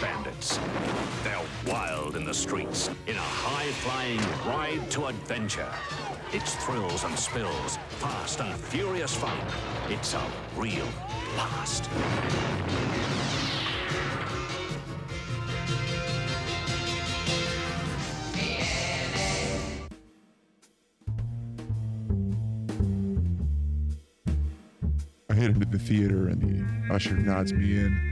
Bandits. They're wild in the streets in a high-flying ride to adventure. It's thrills and spills, fast and furious fun. It's a real blast. I head into the theater and the usher nods me in.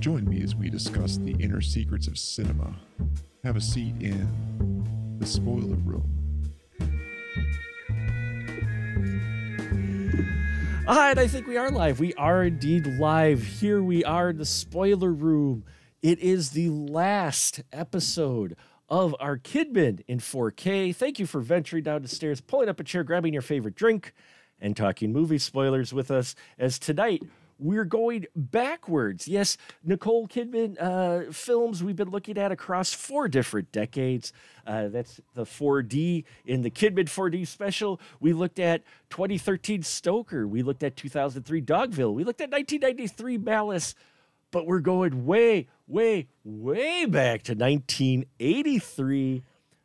Join me as we discuss the inner secrets of cinema. Have a seat in the spoiler room. All right, I think we are live. We are indeed live. Here we are in the spoiler room. It is the last episode of our Kidman in 4K. Thank you for venturing down the stairs, pulling up a chair, grabbing your favorite drink, and talking movie spoilers with us. As tonight we're going backwards. Yes, Nicole Kidman uh, films we've been looking at across four different decades. Uh, that's the 4D in the Kidman 4D special. We looked at 2013 Stoker. We looked at 2003 Dogville. We looked at 1993 Malice. But we're going way, way, way back to 1983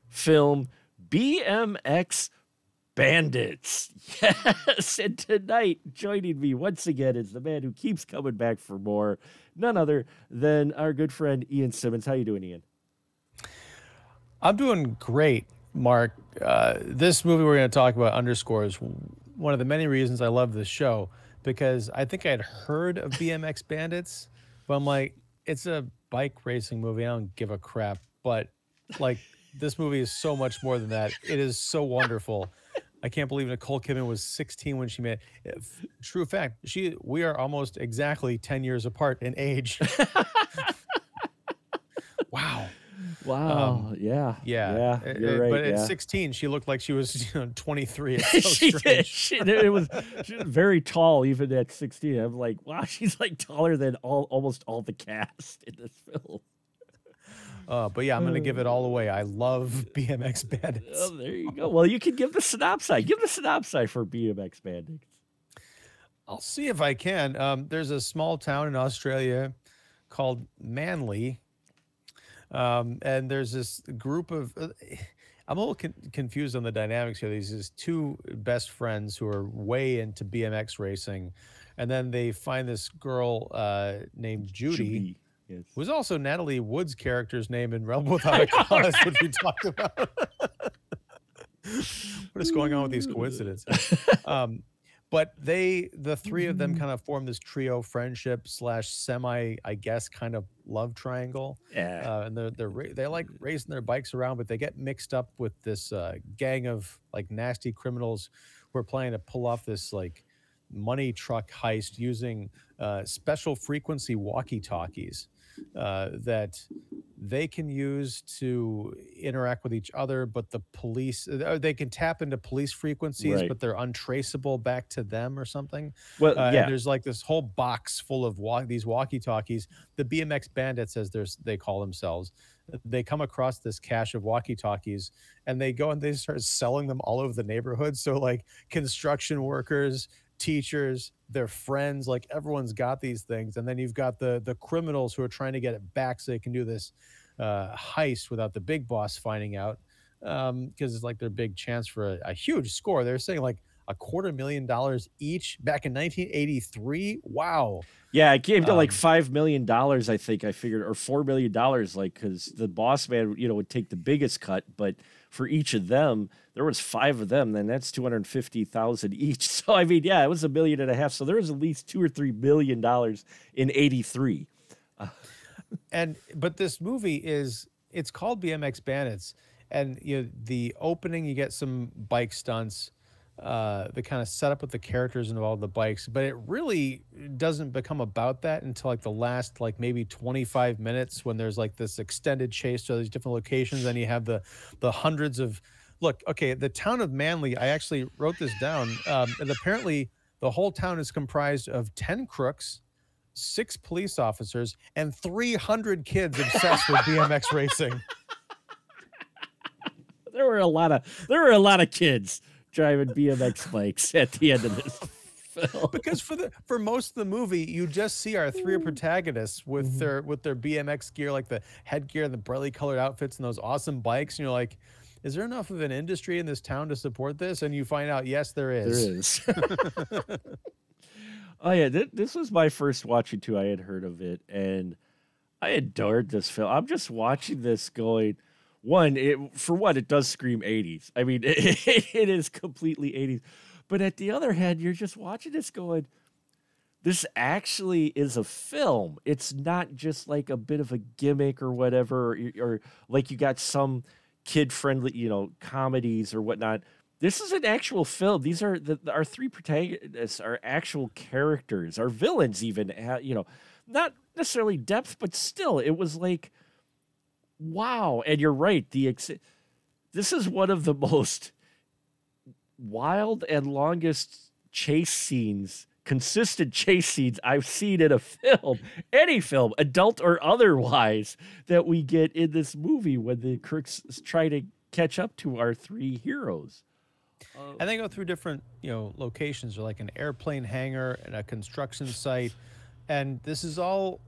film BMX Bandits. Yes. And tonight, joining me once again is the man who keeps coming back for more, none other than our good friend Ian Simmons. How you doing, Ian? I'm doing great, Mark. Uh, this movie we're going to talk about underscores one of the many reasons I love this show because I think I'd heard of BMX Bandits, but I'm like, it's a bike racing movie. I don't give a crap. But like, this movie is so much more than that. It is so wonderful. I can't believe Nicole Kidman was 16 when she met. It. True fact. She we are almost exactly 10 years apart in age. wow. Wow. Um, yeah. Yeah. Yeah. Uh, You're uh, right. But yeah. at 16, she looked like she was you know, 23. It's so she did. strange. She, it was, she was very tall, even at 16. I'm like, wow, she's like taller than all almost all the cast in this film. Uh, but yeah, I'm gonna give it all away. I love BMX Bandits. Oh, there you go. Well, you can give the synopsis. Give the synopsis for BMX Bandits. I'll see if I can. Um, there's a small town in Australia called Manly, um, and there's this group of. Uh, I'm a little con- confused on the dynamics here. These is two best friends who are way into BMX racing, and then they find this girl uh, named Judy. Judy. Yes. was also Natalie Wood's character's name in Rebel Without a Cause, which we talked about. what is going on with these coincidences? Um, but they, the three of them, kind of form this trio friendship slash semi, I guess, kind of love triangle. Yeah. Uh, and they're they're they like racing their bikes around, but they get mixed up with this uh, gang of like nasty criminals who are planning to pull off this like money truck heist using uh, special frequency walkie talkies uh, that they can use to interact with each other, but the police uh, they can tap into police frequencies, Right. but they're untraceable back to them or something. well, Uh, yeah. There's like this whole box full of wa- these walkie talkies. The BMX bandits, as they call themselves, they come across this cache of walkie talkies and they go and they start selling them all over the neighborhood. So, like construction workers, teachers, their friends, like everyone's got these things. And then you've got the, the criminals who are trying to get it back so they can do this uh, heist without the big boss finding out. Because it's like their big chance for a, a huge score. They're saying like a quarter million dollars each back in 1983. Wow. Yeah, it came to like Um, five million dollars, I think I figured, or four million dollars, like because the boss man, you know, would take the biggest cut, but for each of them, there was five of them, then that's two hundred fifty thousand each. So I mean, yeah, it was a million and a half. So there was at least two or three billion dollars in eighty three. and but this movie is it's called BMX Bandits, and you know the opening you get some bike stunts, uh, the kind of setup with the characters involved, the bikes, but it really doesn't become about that until like the last like maybe 25 minutes when there's like this extended chase to these different locations. Then you have the the hundreds of look. Okay, the town of Manly. I actually wrote this down, um, and apparently the whole town is comprised of 10 crooks, six police officers, and 300 kids obsessed with BMX racing. There were a lot of there were a lot of kids driving BMX bikes at the end of this film. because for the for most of the movie you just see our three protagonists with Mhm. their with their BMX gear like the headgear and the brightly colored outfits and those awesome bikes and you're like is there enough of an industry in this town to support this and you find out yes there There is, is. oh yeah, th- this was my first watching too. I had heard of it and I adored this film. I'm just watching this going. One, it for what it does scream 80s. I mean, it, it is completely 80s. But at the other hand, you're just watching this going. This actually is a film. It's not just like a bit of a gimmick or whatever, or, or like you got some kid-friendly, you know, comedies or whatnot. This is an actual film. These are the, our three protagonists are actual characters, our villains even. You know, not necessarily depth, but still, it was like, wow. And you're right. The ex- this is one of the most wild and longest chase scenes, consistent chase scenes I've seen in a film, any film, adult or otherwise, that we get in this movie when the crooks try to catch up to our three heroes. and they go through different you know locations or like an airplane hangar and a construction site and this is all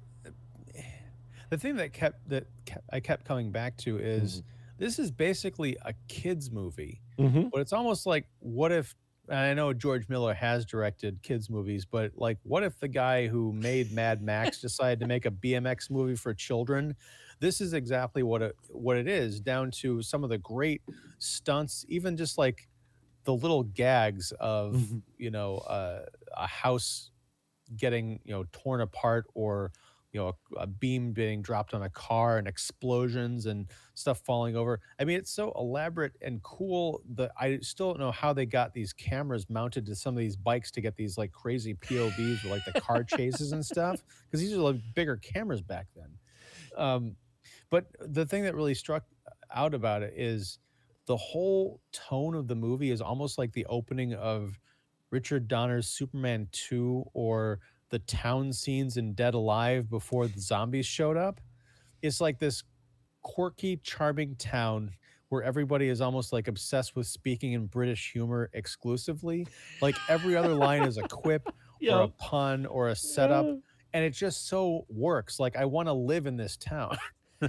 the thing that kept that kept, i kept coming back to is this is basically a kids movie Mhm. but it's almost like what if i know george miller has directed kids movies but like what if the guy who made mad max decided to make a bmx movie for children this is exactly what it what it is down to some of the great stunts even just like the little gags of Mhm. you know uh, a house getting you know torn apart or you know a, a beam being dropped on a car and explosions and stuff falling over. I mean it's so elaborate and cool that i still don't know how they got these cameras mounted to some of these bikes to get these like crazy povs with like the car chases and stuff because these are like bigger cameras back then. Um, but the thing that really struck out about it is the whole tone of the movie is almost like the opening of Richard Donner's Superman 2 or the town scenes in Dead Alive before the zombies showed up. It's like this quirky, charming town where everybody is almost like obsessed with speaking in British humor exclusively. Like every other line is a quip or a pun or a setup. Yeah. And it just so works. Like I want to live in this town.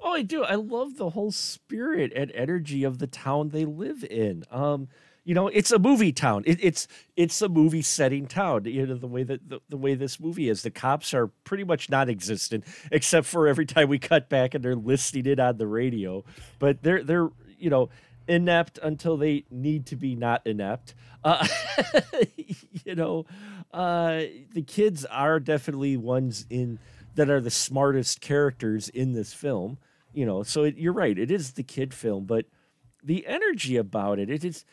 Oh, I do. I love the whole spirit and energy of the town they live in. Um, you know, it's a movie town. It, it's it's a movie setting town. You know the way that the, the way this movie is. The cops are pretty much non-existent, except for every time we cut back and they're listing it on the radio. But they're they're you know inept until they need to be not inept. Uh, you know, uh, the kids are definitely ones in that are the smartest characters in this film. You know, so it, you're right. It is the kid film, but the energy about it, it is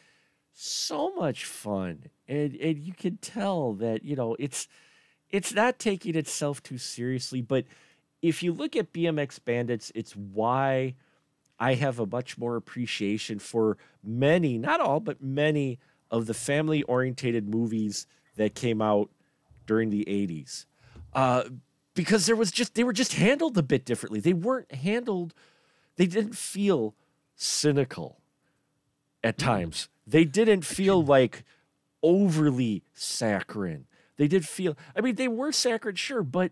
so much fun, and and you can tell that you know it's it's not taking itself too seriously. But if you look at BMX Bandits, it's why I have a much more appreciation for many, not all, but many of the family orientated movies that came out during the 80s. Uh, because there was just, they were just handled a bit differently. They weren't handled, they didn't feel cynical at times. They didn't feel like overly saccharine. They did feel, I mean, they were saccharine, sure, but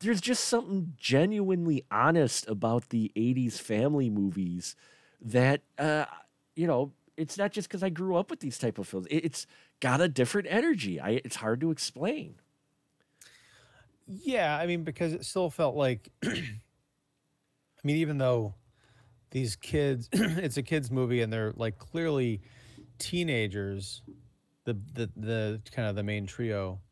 there's just something genuinely honest about the 80s family movies that uh you know it's not just because i grew up with these type of films. It- it's got a different energy. I it's hard to explain. Yeah, I mean, because it still felt like, I mean, even though these kids, it's a kids movie and they're like clearly teenagers, the the the kind of the main trio,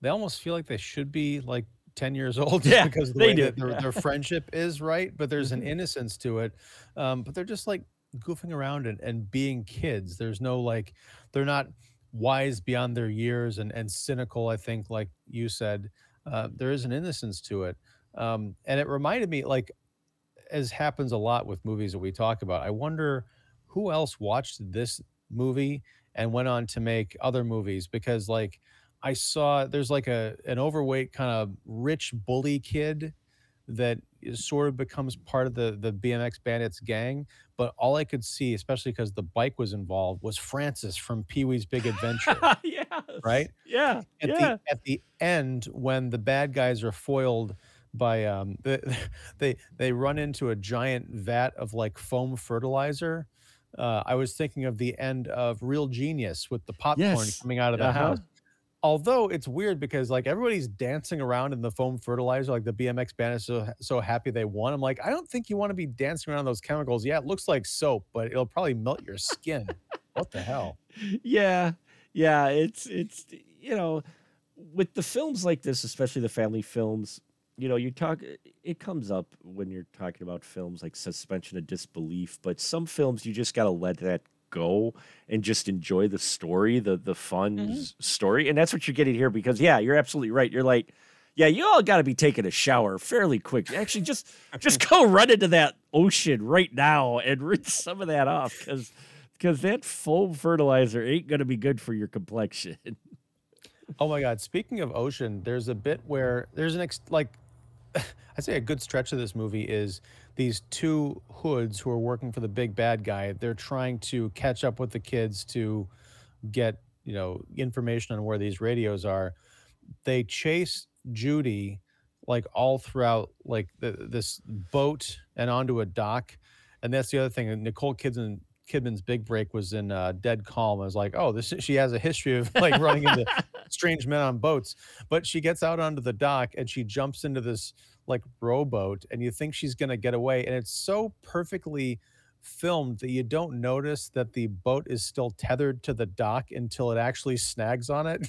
they almost feel like they should be like ten years old, just Yeah, because the they way do, that their, yeah. their friendship is right. But there's an Mhm. innocence to it, um, but they're just like goofing around and, and being kids. There's no like they're not wise beyond their years and and cynical. I think, like you said, uh, there is an innocence to it, um, and it reminded me like as happens a lot with movies that we talk about. I wonder who else watched this movie and went on to make other movies because like I saw there's like a an overweight kind of rich bully kid that is sort of becomes part of the the BMX Bandits gang. But all I could see, especially because the bike was involved, was Francis from Pee Wee's Big Adventure. yes. Right? Yeah. At yeah. the at the end, when the bad guys are foiled by um the, they they run into a giant vat of like foam fertilizer. Uh, I was thinking of the end of Real Genius with the popcorn Yes. coming out of the Uh-huh. house although it's weird because like everybody's dancing around in the foam fertilizer, like the BMX bandits so, so happy they won. I'm like, I don't think you want to be dancing around those chemicals. Yeah, it looks like soap, but it'll probably melt your skin. what the hell? yeah yeah it's it's you know with the films like this especially the family films you know you talk it comes up when you're talking about films like suspension of disbelief but some films you just got to let that go and just enjoy the story the the fun mm-hmm. s- story and that's what you're getting here because yeah you're absolutely right you're like yeah you all got to be taking a shower fairly quick actually just just go run into that ocean right now and rinse some of that off because because that foam fertilizer ain't gonna be good for your complexion. Oh my God. Speaking of ocean, there's a bit where there's an ex like I'd say a good stretch of this movie is these two hoods who are working for the big bad guy. They're trying to catch up with the kids to get, you know, information on where these radios are. They chase Judy like all throughout like the, this boat and onto a dock. And that's the other thing. Nicole Kidman Kidman's big break was in uh, Dead Calm. I was like, oh, this she has a history of like running into strange men on boats. But she gets out onto the dock and she jumps into this like rowboat, and you think she's gonna get away, and it's so perfectly filmed that you don't notice that the boat is still tethered to the dock until it actually snags on it.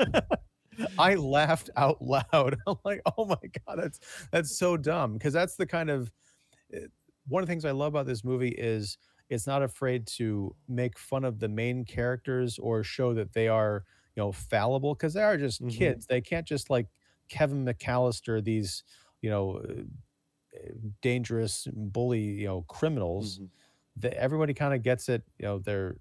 I laughed out loud. I'm like, oh my god, that's that's so dumb because that's the kind of eh, one of the things I love about this movie is it's not afraid to make fun of the main characters or show that they are you know fallible because they are just Mhm. kids. They can't just like Kevin McAllister these you know uh, eh, dangerous bully you know criminals. That everybody kind of gets it. You know they're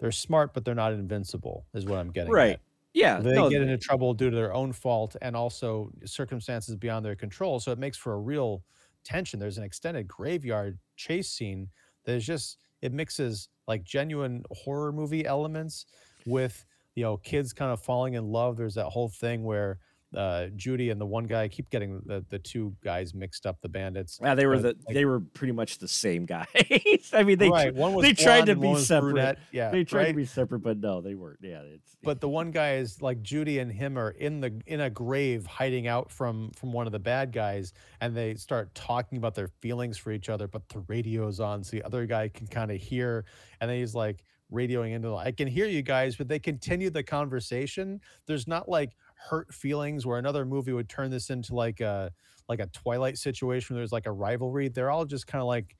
they're smart, but they're not invincible. Is what I'm getting. Right. At Yeah. they no, get into trouble due to their own fault and also circumstances beyond their control. So it makes for a real tension. There's an extended graveyard chase scene that is just it mixes like genuine horror movie elements with you know kids kind of falling in love. There's that whole thing where uh, Judy and the one guy I keep getting the the two guys mixed up, the bandits. yeah, they were the like- they were pretty much the same guys. I mean, they right, one was they tried to be separate. brunette. Yeah, they tried right? to be separate, but no, they weren't. Yeah, it's but the one guy is like Judy and him are in the in a grave hiding out from from one of the bad guys and they start talking about their feelings for each other but the radio's on so the other guy can kind of hear and then he's like radioing into the, I can hear you guys but they continue the conversation. There's not like hurt feelings where another movie would turn this into like a like a twilight situation where there's like a rivalry. They're all just kind of like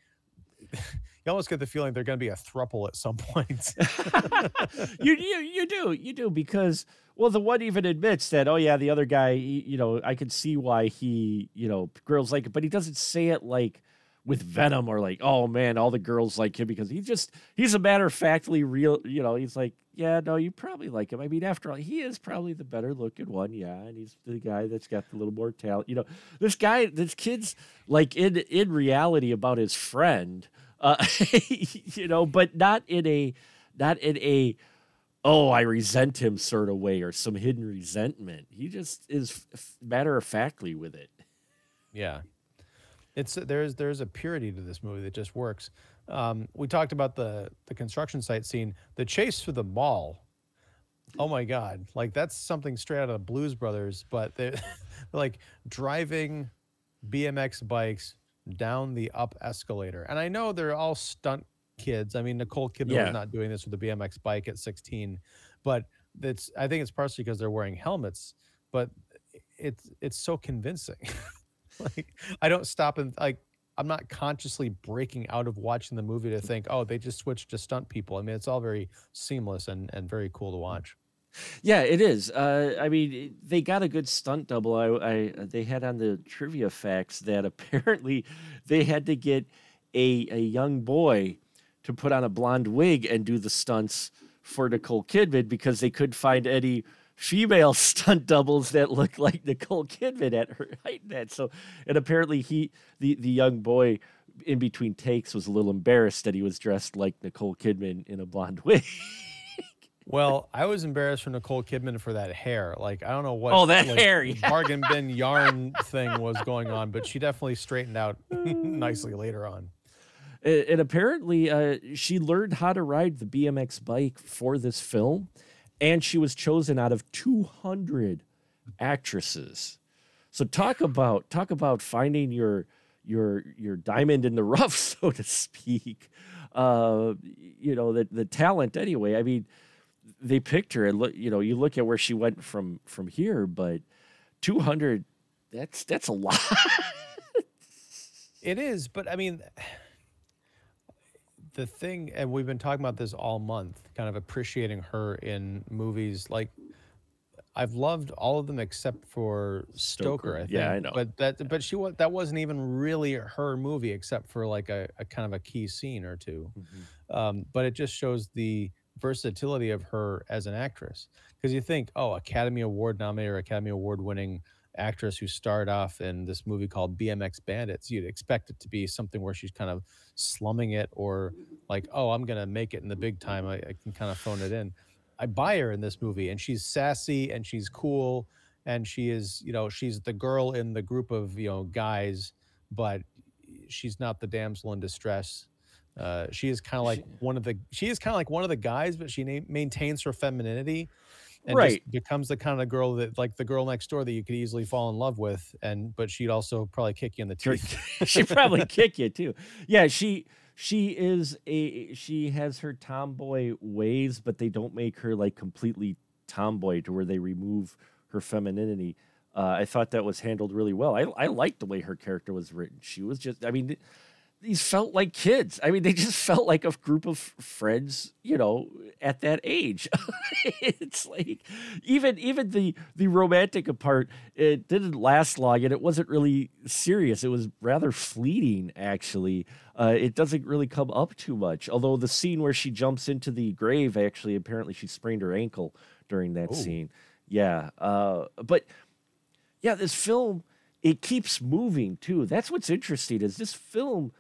you almost get the feeling they're going to be a thruple at some point. You, you you do you do because well the one even admits that oh yeah the other guy you know I can see why he you know girls like it but he doesn't say it like with venom or like oh man all the girls like him because he just he's a matter of factly real you know he's like yeah no you probably like him. I mean after all he is probably the better looking one yeah and he's the guy that's got the little more talent you know. This guy this kid's like in in reality about his friend uh you know but not in a not in a oh i resent him sort of way or some hidden resentment. He just is matter of factly with it. Yeah, it's there's there's a purity to this movie that just works. Um, we talked about the the construction site scene, the chase through the mall. Oh my god, like that's something straight out of the Blues Brothers. But they're, like driving BMX bikes down the up escalator, and I know they're all stunt kids. I mean, Nicole Kidman Yeah. was not doing this with a BMX bike at 16, but it's I think it's partially because they're wearing helmets, but it's it's so convincing. like I don't stop and like I'm not consciously breaking out of watching the movie to think, oh, they just switched to stunt people. I mean, it's all very seamless and and very cool to watch. Yeah, it is. Uh, I mean, they got a good stunt double. I, I they had on the trivia facts that apparently they had to get a a young boy to put on a blonde wig and do the stunts for Nicole Kidman because they couldn't find any female stunt doubles that look like Nicole Kidman at her height. and That so, and apparently he the the young boy in between takes was a little embarrassed that he was dressed like Nicole Kidman in a blonde wig. Well, I was embarrassed for Nicole Kidman for that hair. Like, I don't know what Oh, that like, hair, yeah. bargain bin yarn thing was going on, but she definitely straightened out nicely later on. and, and apparently uh, she learned how to ride the BMX bike for this film, and she was chosen out of 200 actresses. So talk about talk about finding your your your diamond in the rough, so to speak. Uh, you know the the talent anyway. I mean, they picked her, and look, you know, you look at where she went from from here, but 200. That's that's a lot. It is, but I mean, the thing, and we've been talking about this all month, kind of appreciating her in movies. Like, I've loved all of them except for Stoker. Stoker, I think. yeah, I know. But that, but she was that wasn't even really her movie, except for like a, a kind of a key scene or 2 Um, but it just shows the versatility of her as an actress. Because you think, oh, Academy Award nominated or Academy Award winning actress who starred off in this movie called BMX Bandits, you'd expect it to be something where she's kind of slumming it or like, oh, I'm going to make it in the big time. I, I can kind of phone it in. I buy her in this movie and she's sassy and she's cool and she is, you know, she's the girl in the group of, you know, guys, but she's not the damsel in distress. Uh, she is kind of like one of the she is kind of like one of the guys, but she na- maintains her femininity and Right. becomes the kind of girl that like the girl next door that you could easily fall in love with, and but she'd also probably kick you in the teeth. she'd probably kick you too. Yeah, she she is a she has her tomboy ways, but they don't make her like completely tomboy to where they remove her femininity. Uh, I thought that was handled really well. I I liked the way her character was written. She was just I mean these felt like kids. I mean, they just felt like a group of friends, you know, at that age. it's like even even the the romantic part, it didn't last long, and it wasn't really serious. It was rather fleeting, actually. Uh, it doesn't really come up too much. Although the scene where she jumps into the grave, actually, apparently she sprained her ankle during that Oh. scene. Yeah, uh, but yeah, this film it keeps moving too. That's what's interesting is this film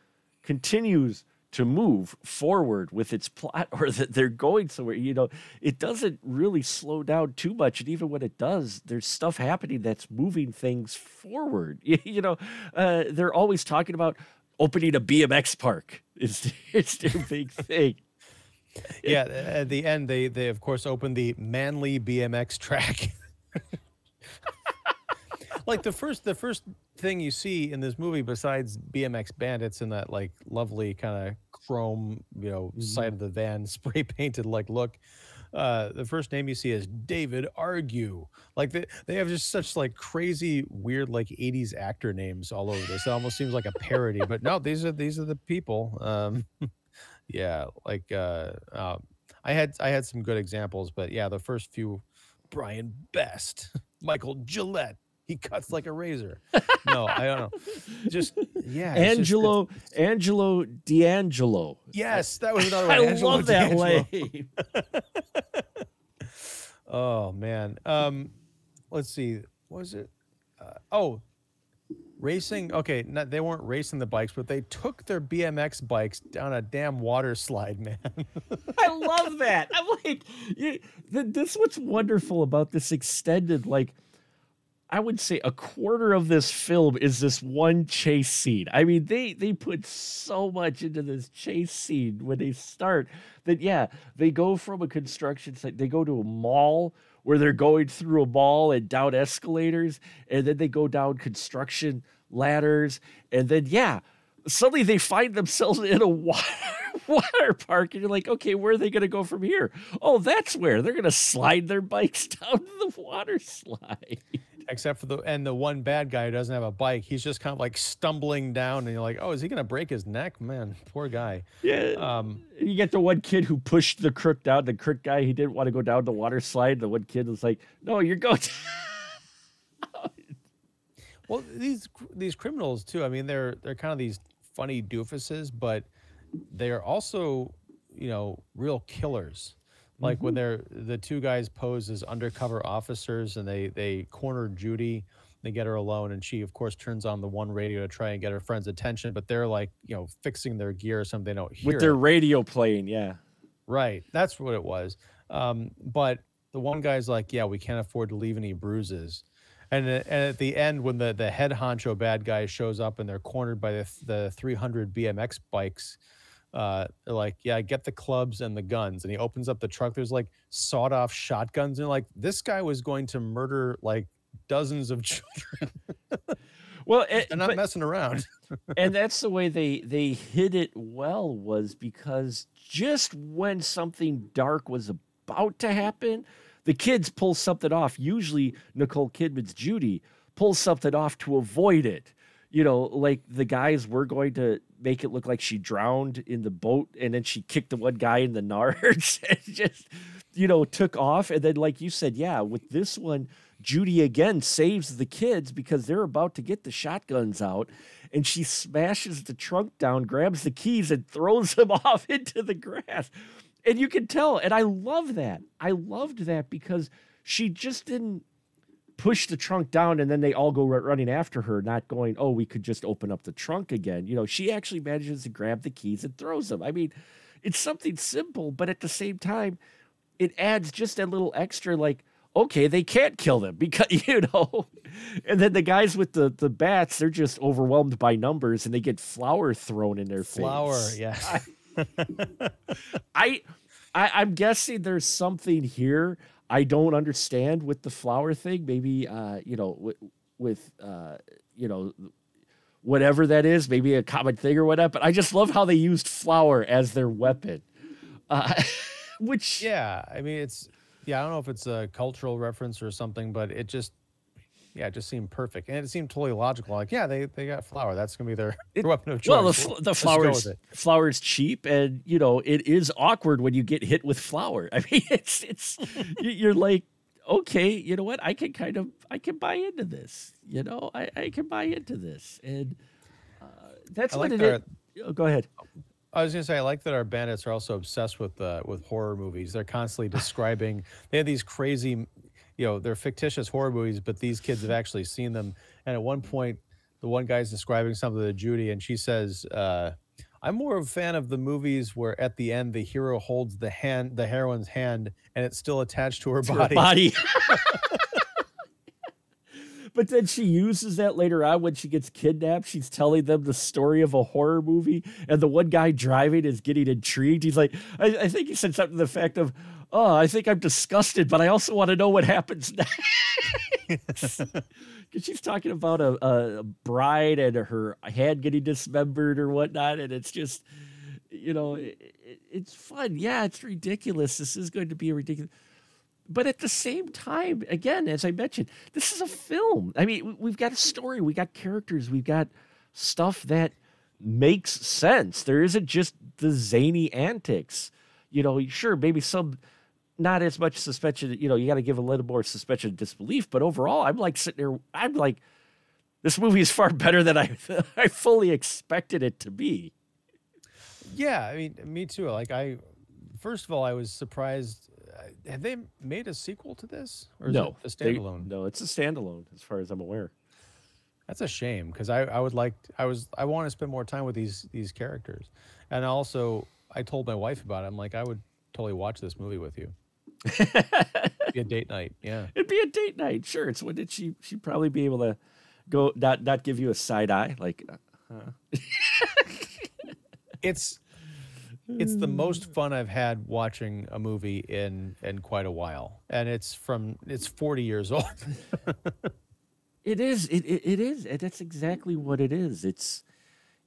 continues to move forward with its plot or that they're going somewhere. You know, it doesn't really slow down too much. And even when it does, there's stuff happening that's moving things forward. You, know, uh, they're always talking about opening a BMX park. It's, it's their big thing. yeah, at the end they they of course open the Manly BMX track. Like the first the first thing you see in this movie besides BMX bandits and that like lovely kind of chrome, you know, side of the van spray painted like look. Uh, the first name you see is David Argue. Like they, they have just such like crazy, weird, like 80s actor names all over this. It almost seems like a parody, but no, these are these are the people. Um, yeah, like uh, uh, I had I had some good examples, but yeah, the first few, Brian Best, Michael Gillette, he cuts like a razor. No, I don't know. Just yeah, it's just- Angelo, Angelo D'Angelo. yes, that was another one. I Angelo love that D'Angelo. Oh man. Um, let's see. Was it? Uh, oh, racing. Okay, not, they weren't racing the bikes, but they took their BMX bikes down a damn water slide, man. I love that. I'm like, you, th- this what's wonderful about this extended, like, I would say a quarter of this film is this one chase scene. I mean, they they put so much into this chase scene when they start that yeah, they go from a construction site, they go to a mall where they're going through a mall and down escalators, and then they go down construction ladders, and then yeah, suddenly they find themselves in a water water park and you're like okay where are they going to go from here? Oh that's where. They're going to slide their bikes down the water slide except for the and the one bad guy who doesn't have a bike. He's just kind of like stumbling down, and you're like, oh, is he gonna break his neck? Man, poor guy. Yeah. Um, you get the one kid who pushed the crook down. The crook guy, he didn't want to go down the water slide. The one kid was like, "No, you're going." well, these these criminals too. I mean, they're they're kind of these funny doofuses, but they're also, you know, real killers. Like when they're the two guys pose as undercover officers and they they corner Judy, they get her alone, and she of course turns on the one radio to try and get her friend's attention, but they're like, you know, fixing their gear or something. They don't hear With their it. radio playing, yeah. Right. That's what it was. Um, but the one guy's like, yeah, we can't afford to leave any bruises. And, and at the end, when the, the head honcho bad guy shows up and they're cornered by the, the 300 BMX bikes, uh, like, yeah, get the clubs and the guns. And he opens up the truck. There's like sawed off shotguns. And like, this guy was going to murder like dozens of children. Well, it, They're not but- messing around. and that's the way they they hid it well was because just when something dark was about to happen, the kids pull something off. Usually, Nicole Kidman's Judy pulls something off to avoid it. You know, like the guys were going to make it look like she drowned in the boat, and then she kicked the one guy in the nards and just, you know, took off. And then, like you said, yeah, with this one, Judy again saves the kids because they're about to get the shotguns out, and she smashes the trunk down, grabs the keys, and throws them off into the grass. And you can tell, and I love that. I loved that because she just didn't push the trunk down and then they all go ru- running after her, not going, oh, we could just open up the trunk again. You know, she actually manages to grab the keys and throws them. I mean, it's something simple, but at the same time, it adds just a little extra, like, okay, they can't kill them because, you know, and then the guys with the, the bats, they're just overwhelmed by numbers and they get flour thrown in their Flower, face. yeah. I, I I'm guessing there's something here I don't understand with the flower thing. Maybe uh, you know, with, with uh, you know, whatever that is, maybe a common thing or whatever. But I just love how they used flour as their weapon. Uh, which Yeah, I mean it's yeah, I don't know if it's a cultural reference or something, but it just yeah, it just seemed perfect. And it seemed totally logical. Like, yeah, they, they got flour. That's gonna be their, their weapon of choice. well, the, fl- the let's flour is, flour is cheap, and you know it is awkward when you get hit with flour. I mean, it's it's you- you're like, okay, you know what? I can kind of I can buy into this. You know, I, I can buy into this, and uh, that's I what like it is. Oh, go ahead. I was gonna say I like that our bandits are also obsessed with uh, with horror movies. They're constantly describing. they have these crazy, you know, they're fictitious horror movies, but these kids have actually seen them. And at one point, the one guy's describing something to Judy, and she says, uh, "I'm more of a fan of the movies where at the end the hero holds the hand, the heroine's hand, and it's still attached to her to her body." body. but then she uses that later on when she gets kidnapped. She's telling them the story of a horror movie, and the one guy driving is getting intrigued. He's like, I, I think he said something to the fact of, "Oh, I think I'm disgusted, but I also want to know what happens next." Because she's talking about a, a bride and her head getting dismembered or whatnot, and it's just, you know, it, it, it's fun. Yeah, it's ridiculous. This is going to be a ridiculous but at the same time, again, as I mentioned, this is a film. I mean, we- we've got a story, we've got characters, we've got stuff that makes sense. There isn't just the zany antics. You know, sure, maybe some not as much suspension, you know, you got to give a little more suspension of disbelief, but overall, I'm like sitting there, I'm like, this movie is far better than I I fully expected it to be. Yeah, I mean, me too. Like I, first of all, I was surprised. uh, Have they made a sequel to this, or is no, it a they- standalone? no, it's a standalone as far as I'm aware. That's a shame because I, I would like I was I want to spend more time with these these characters, and also I told my wife about it. I'm like I would totally watch this movie with you. Be a date night, yeah. It'd be a date night, sure. It's when did she she'd probably be able to go not not give you a side eye like uh, It's it's the most fun I've had watching a movie in in quite a while, and it's from it's 40 years old. it is it, it, it is and that's exactly what it is. It's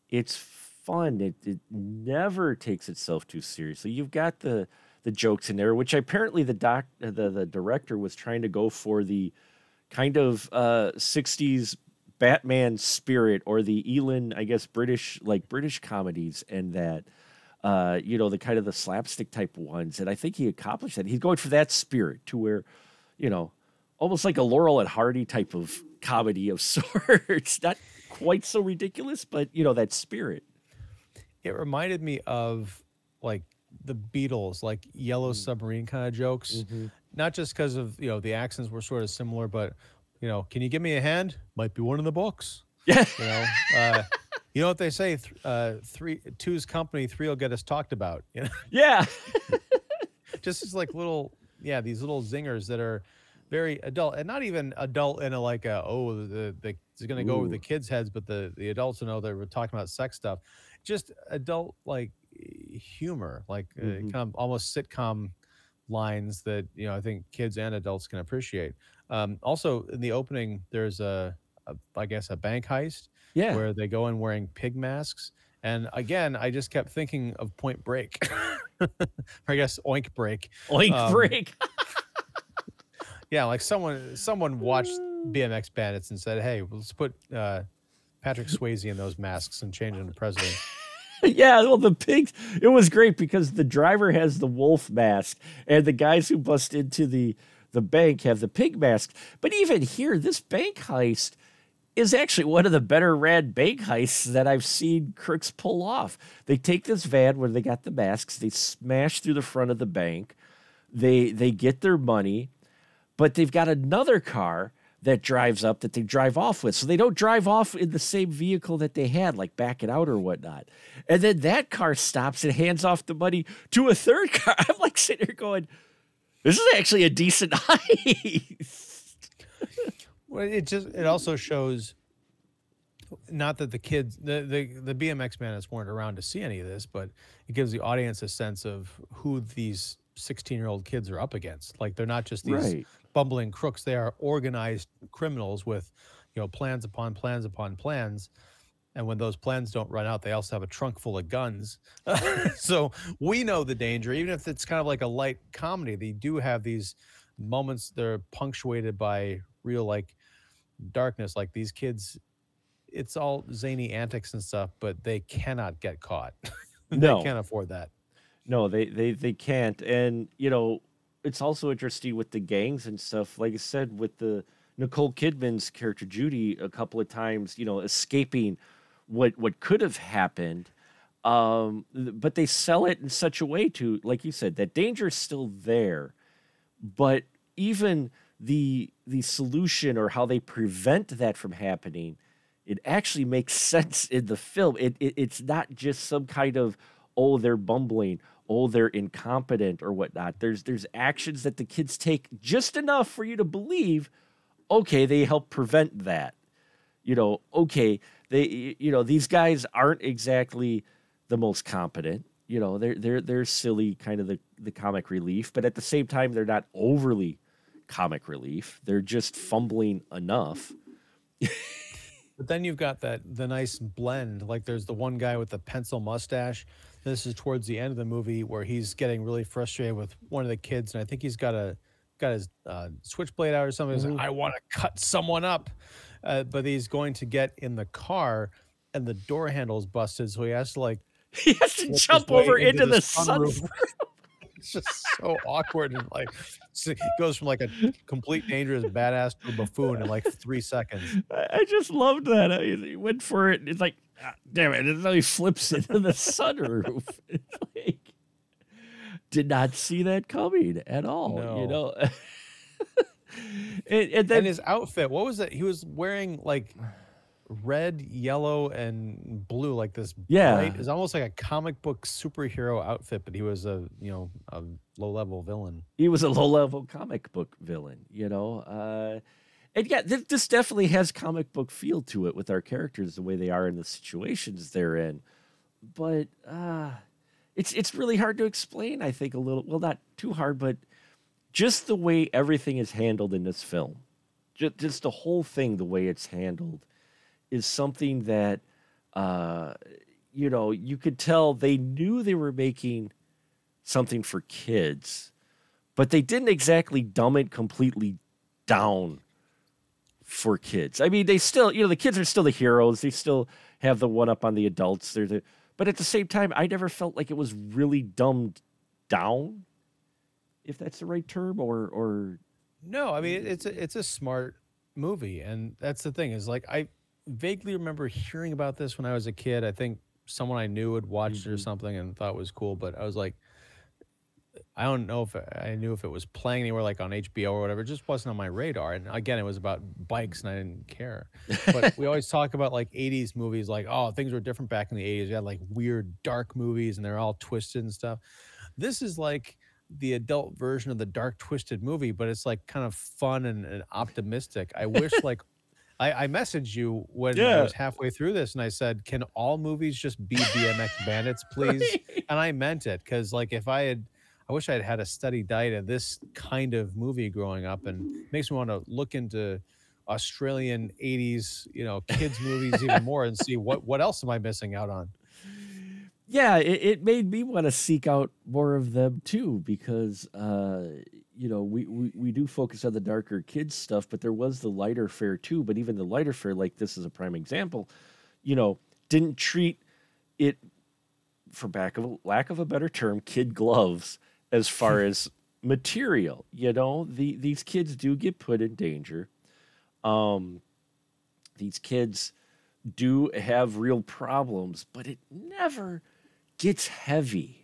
it's fun. It it never takes itself too seriously. You've got the the jokes in there, which apparently the doc the the director was trying to go for the kind of uh 60s Batman spirit or the Ealing, I guess British like British comedies and that uh you know the kind of the slapstick type ones and I think he accomplished that. He's going for that spirit to where you know almost like a Laurel and Hardy type of comedy of sorts. Not quite so ridiculous, but you know that spirit. It reminded me of like the Beatles, like Yellow Mm. Submarine kind of jokes. Not just because of you know the accents were sort of similar, but you know, can you give me a hand? Might be one in the books. Yeah. You know, uh, you know what they say? Th- uh, three, two's company, three will get us talked about. You know, Yeah. just as like little, yeah, these little zingers that are very adult and not even adult in a like a oh the the it's gonna go over the kids' heads, but the the adults will know that we're talking about sex stuff. Just adult like humor, like uh, Mhm. kind of almost sitcom lines that you know I think kids and adults can appreciate. Um, also, in the opening, there's a, a I guess a bank heist Yeah. where they go in wearing pig masks. And again, I just kept thinking of Point Break, or I guess Oink Break. Oink um, break. Yeah, like someone someone watched BMX Bandits and said, "Hey, let's put uh, Patrick Swayze in those masks and change him to president." Yeah, well, the pigs. It was great because the driver has the wolf mask, and the guys who bust into the the bank have the pig mask. But even here, this bank heist is actually one of the better rad bank heists that I've seen crooks pull off. They take this van where they got the masks, they smash through the front of the bank, they they get their money, but they've got another car that drives up that they drive off with. So they don't drive off in the same vehicle that they had, like back it out or whatnot. And then that car stops and hands off the money to a third car. I'm like sitting here going, this is actually a decent heist. Well, it just it also shows not that the kids the the, the BMX bandits weren't around to see any of this, but it gives the audience a sense of who these 16 year old kids are up against. Like they're not just these Right. Bumbling crooks; they are organized criminals with you know plans upon plans upon plans. And when those plans don't run out, they also have a trunk full of guns. so we know the danger, even if it's kind of like a light comedy. They do have these moments that are punctuated by real like darkness. Like these kids, it's all zany antics and stuff, but they cannot get caught. No. they can't afford that. No, they they they can't. And you know, it's also interesting with the gangs and stuff. Like I said, with the Nicole Kidman's character Judy, a couple of times, you know, escaping what what could have happened. Um, but they sell it in such a way to, like you said, that danger is still there, but even the the solution or how they prevent that from happening it actually makes sense in the film. It, it it's not just some kind of oh they're bumbling, oh they're incompetent or whatnot. There's there's actions that the kids take just enough for you to believe, okay, they help prevent that. You know, okay, they you know these guys aren't exactly the most competent. You know, they're they're they're silly, kind of the the comic relief, but at the same time they're not overly comic relief. They're just fumbling enough. But then you've got that the nice blend. Like there's the one guy with the pencil mustache. This is towards the end of the movie where he's getting really frustrated with one of the kids, and I think he's got a got his uh, switchblade out or something. He's like, I want to cut someone up, uh, but he's going to get in the car, and the door handle's busted, so he has to like He has to jump over into the sunroof. it's just so awkward and like he goes from like a complete dangerous badass to a buffoon in like three seconds. I I just loved that. I- He went for it. It's like, ah, damn it. And then he flips into the sunroof. It's like, did not see that coming at all. You know? and, and then, and his outfit, what was it? He was wearing like red, yellow, and blue, like this. Yeah. bright- it's almost like a comic book superhero outfit, but he was a you know a low level villain. he was a low level comic book villain, you know? Uh, and yeah, this, this definitely has comic book feel to it with our characters, the way they are in the situations they're in. But uh, it's it's really hard to explain. I think a little well, not too hard, but just the way everything is handled in this film, just, just the whole thing, the way it's handled, is something that uh, you know you could tell they knew they were making something for kids, but they didn't exactly dumb it completely down for kids. I mean, they still, you know, the kids are still the heroes. They still have the one up on the adults. They're the, but at the same time, I never felt like it was really dumbed down, if that's the right term, or or No, I mean it's a it's a smart movie, and that's the thing is like I vaguely remember hearing about this when I was a kid. I think someone I knew had watched it or Mhm. something and thought it was cool, but I was like, I don't know if I knew if it was playing anywhere like on HBO or whatever. It just wasn't on my radar. And again, it was about bikes, and I didn't care. But we always talk about like '80s movies, like oh, things were different back in the '80s. We had like weird dark movies, and they're all twisted and stuff. This is like the adult version of the dark twisted movie, but it's like kind of fun and, and optimistic. I wish like I, I messaged you when I Yeah. was halfway through this and I said, Can all movies just be BMX bandits, please? And I meant it because like if I had I wish I'd had a steady diet of this kind of movie growing up and makes me want to look into Australian 80s, you know, kids movies even more and see what what else am I missing out on? yeah, it, it made me want to seek out more of them too because uh, you know we, we we do focus on the darker kids stuff, but there was the lighter fare too. But even the lighter fare, like this is a prime example, you know, didn't treat it, for back of lack of a better term, kid gloves as far as material. You know, the these kids do get put in danger. Um, these kids do have real problems, but it never gets heavy.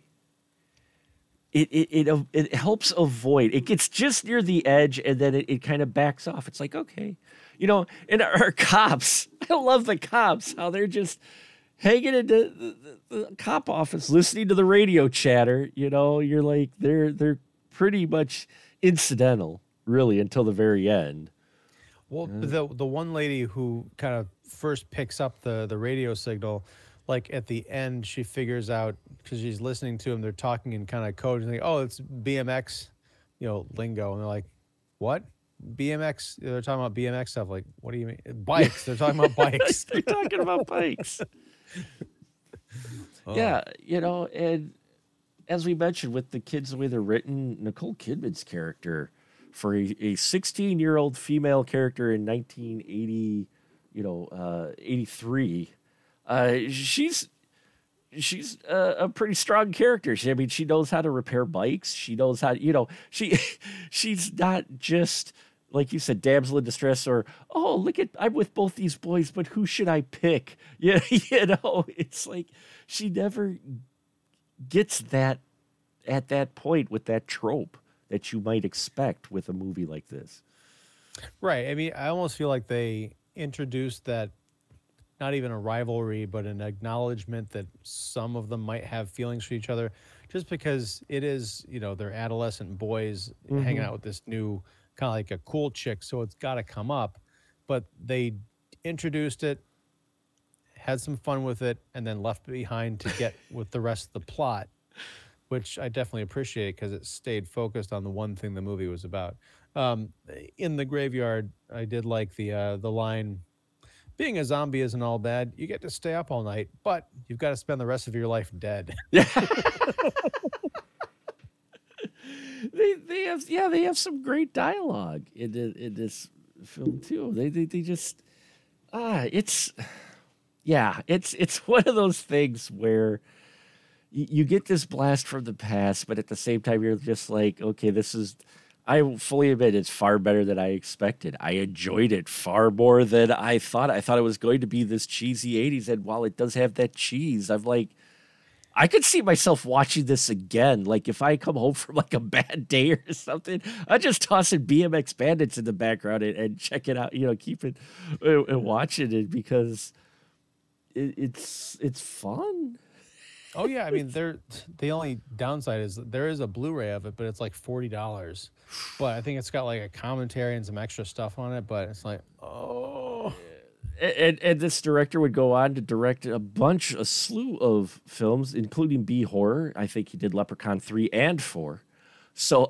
It it it, it helps avoid. It gets just near the edge, and then it, it kind of backs off. It's like okay, you know. And our cops, I love the cops. How they're just hanging in the, the, the cop office, listening to the radio chatter. You know, you're like they're they're pretty much incidental, really, until the very end. Well, the the one lady who kind of first picks up the the radio signal, like at the end, she figures out because she's listening to them. They're talking in kind of code. And like, oh, it's BMX, you know, lingo, and they're like, what? BMX? They're talking about BMX stuff. Like, what do you mean? Bikes. They're talking about bikes. They're talking about bikes. Oh. Yeah, you know, and as we mentioned with the kids, the way they're written, Nicole Kidman's character for a 16 year old female character in 1980, you know, uh, 83, uh, she's she's a, a pretty strong character. She, I mean, she knows how to repair bikes. She knows how, you know, she she's not just like you said, damsel in distress, or oh, look at I'm with both these boys, but who should I pick? Yeah, you know, it's like she never gets that at that point with that trope that you might expect with a movie like this. Right. I mean, I almost feel like they introduced that not even a rivalry, but an acknowledgement that some of them might have feelings for each other just because it is, you know, they're adolescent boys hanging Mhm. out with this new kind of like a cool chick. So it's got to come up. But they introduced it, had some fun with it, and then left behind to get with the rest of the plot, which I definitely appreciate because it stayed focused on the one thing the movie was about. Um, in the graveyard, I did like the uh, the line, "Being a zombie isn't all bad. You get to stay up all night, but you've got to spend the rest of your life dead." Yeah. they they have yeah they have some great dialogue in the, in this film too. They they, they just ah it's yeah it's it's one of those things where y- you get this blast from the past, but at the same time you're just like okay this is. I fully admit it's far better than I expected. I enjoyed it far more than I thought. I thought it was going to be this cheesy 80s. And while it does have that cheese, I'm like, I could see myself watching this again. Like if I come home from like a bad day or something, I just toss in BMX Bandits in the background and, and check it out. You know, keep it uh, and watching it because it, it's it's fun. Oh yeah, I mean, there. The only downside is that there is a Blu-ray of it, but it's like forty dollars. But I think it's got like a commentary and some extra stuff on it. But it's like, oh, And and this director would go on to direct a bunch, a slew of films, including B horror. I think he did Leprechaun three and four. So.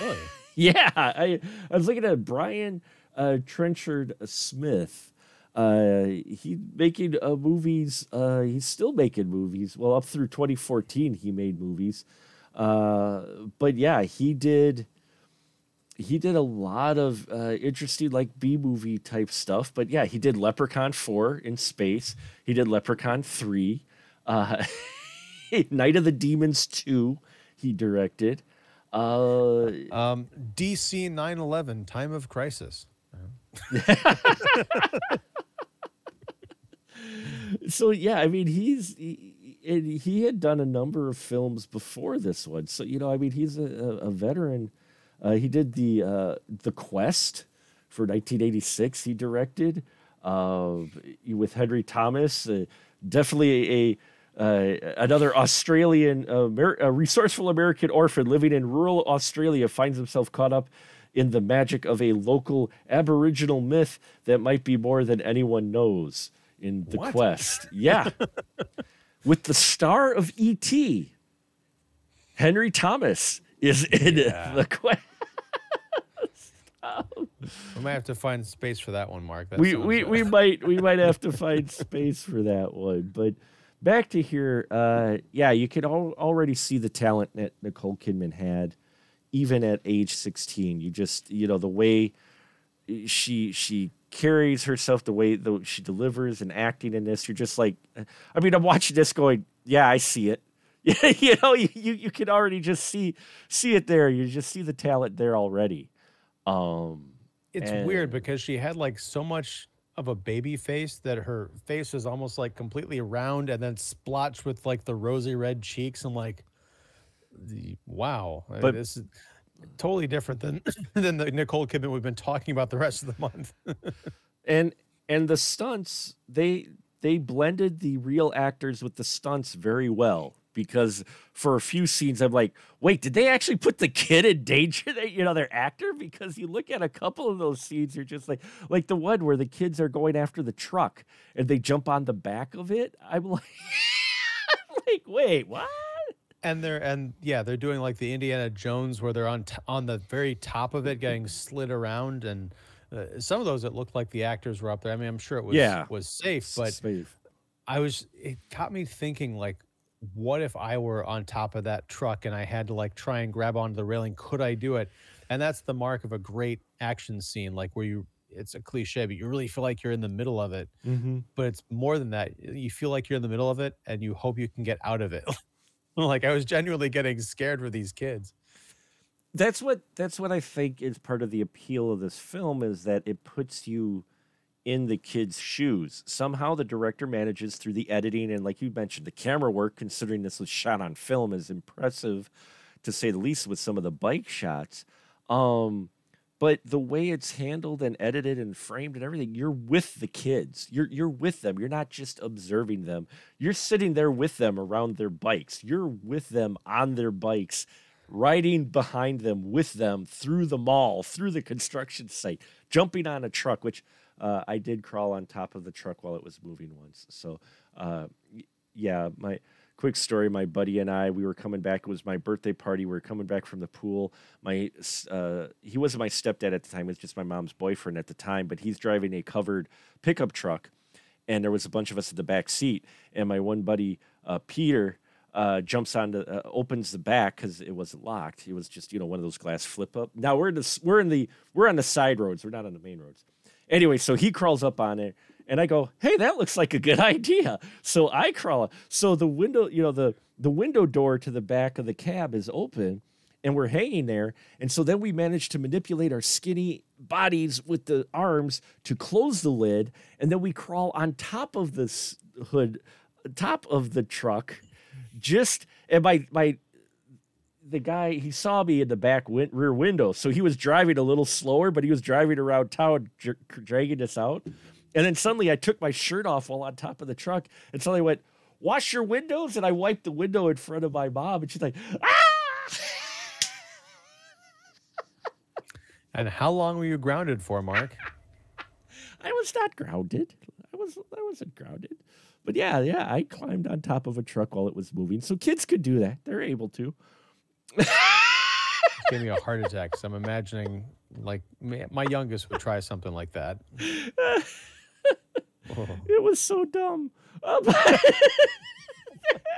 really? Yeah, I, I was looking at Brian uh, Trenchard Smith. Uh, he making uh, movies. Uh, he's still making movies. Well, up through 2014, he made movies. Uh, but yeah, he did. he did a lot of uh, interesting like B movie type stuff. But yeah, he did Leprechaun four in space. He did Leprechaun three, uh, Night of the Demons two. He directed. Uh, Um, DC 911, Time of Crisis. so yeah, I mean he's he, he had done a number of films before this one. So you know, I mean he's a, a a veteran. Uh, he did the uh, the Quest for 1986. He directed uh, with Henry Thomas. Uh, definitely a. Uh, another Australian, Amer- a resourceful American orphan living in rural Australia finds himself caught up in the magic of a local Aboriginal myth that might be more than anyone knows in the What? quest. Yeah. With the star of E.T., Henry Thomas is in Yeah. the quest. We might have to find space for that one, Mark. That we we, we might we might have to find space for that one. But back to here, uh, yeah, you can al- already see the talent that Nicole Kidman had, even at age sixteen. You just you know the way she she carries herself, the way that she delivers and acting in this. You're just like, I mean, I'm watching this going, yeah, I see it. you know, you, you you can already just see see it there. You just see the talent there already. Um, It's and- weird because she had like so much of a baby face that her face was almost like completely round and then splotched with like the rosy red cheeks. and like, the, wow, But- this is totally different than than the Nicole Kidman we've been talking about the rest of the month. and and the stunts they they blended the real actors with the stunts very well because for a few scenes i'm like wait did they actually put the kid in danger? That you know their actor? Because you look at a couple of those scenes you're just like like the one where the kids are going after the truck and they jump on the back of it. I'm like I'm like wait what and they're and yeah, they're doing like the Indiana Jones where they're on t- on the very top of it, getting slid around, and uh, some of those it looked like the actors were up there. I mean, I'm sure it was Yeah. was safe, but Safe. I was it got me thinking like what if I were on top of that truck and I had to like try and grab onto the railing could I do it and that's the mark of a great action scene like where you it's a cliche but you really feel like you're in the middle of it mm-hmm. but it's more than that you feel like you're in the middle of it and you hope you can get out of it like I was genuinely getting scared for these kids that's what that's what I think is part of the appeal of this film is that it puts you in the kid's shoes. Somehow the director manages through the editing and like you mentioned the camera work considering this was shot on film is impressive to say the least with some of the bike shots. Um but the way it's handled and edited and framed and everything, you're with the kids. You're you're with them. You're not just observing them. You're sitting there with them around their bikes. You're with them on their bikes, riding behind them with them through the mall, through the construction site, jumping on a truck, which uh, I did crawl on top of the truck while it was moving once. So uh, yeah, my quick story my buddy and i we were coming back it was my birthday party we were coming back from the pool. My uh, he wasn't my stepdad at the time it was just my mom's boyfriend at the time but he's driving a covered pickup truck and there was a bunch of us at the back seat and my one buddy uh, peter uh, jumps on the uh, opens the back because it wasn't locked it was just you know one of those glass flip up now we're in the we're in the we're on the side roads we're not on the main roads. Anyway so he crawls up on it and I go, "Hey, that looks like a good idea." So I crawl. So the window, you know, the the window door to the back of the cab is open, and we're hanging there. And so then we managed to manipulate our skinny bodies with the arms to close the lid, and then we crawl on top of this hood, top of the truck, just and my my the guy he saw me in the back win- rear window, so he was driving a little slower, but he was driving around town, dr- dragging us out. And then suddenly I took my shirt off while on top of the truck, and suddenly went, "Wash your windows!" And I wiped the window in front of my mom, and she's like, "Ah!" and how long were you grounded for Mark I was not grounded. I was I wasn't grounded. But yeah, yeah, I climbed on top of a truck while it was moving. So kids could do that. They're able to. Give me a heart attack because I'm imagining like my youngest would try something like that Oh. It was so dumb. Uh,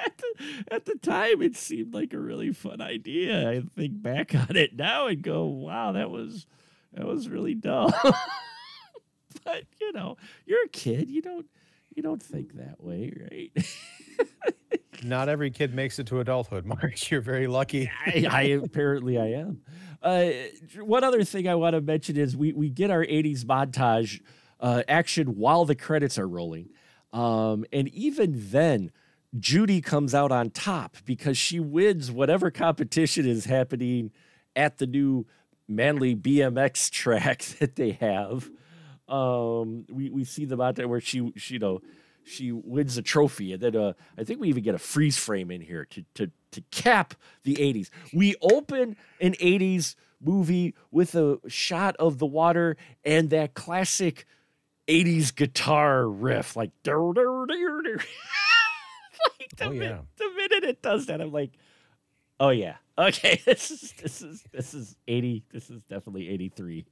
at, the, at the time, it seemed like a really fun idea. I think back on it now and go, "Wow, that was that was really dumb." but you know, you're a kid. You don't you don't think that way, right? Not every kid makes it to adulthood, Mark. You're very lucky. I, I apparently I am. Uh, one other thing I want to mention is we we get our '80s montage uh, action while the credits are rolling, um, and even then, Judy comes out on top because she wins whatever competition is happening at the new Manly BMX track that they have. Um, we we see them out there where she, she you know she wins the trophy, and then uh, I think we even get a freeze frame in here to to to cap the '80s. We open an '80s movie with a shot of the water and that classic '80s guitar riff, like. like the, Oh, yeah. the minute it does that, I'm like, oh yeah, okay, this is this is this is '80. This is definitely '83.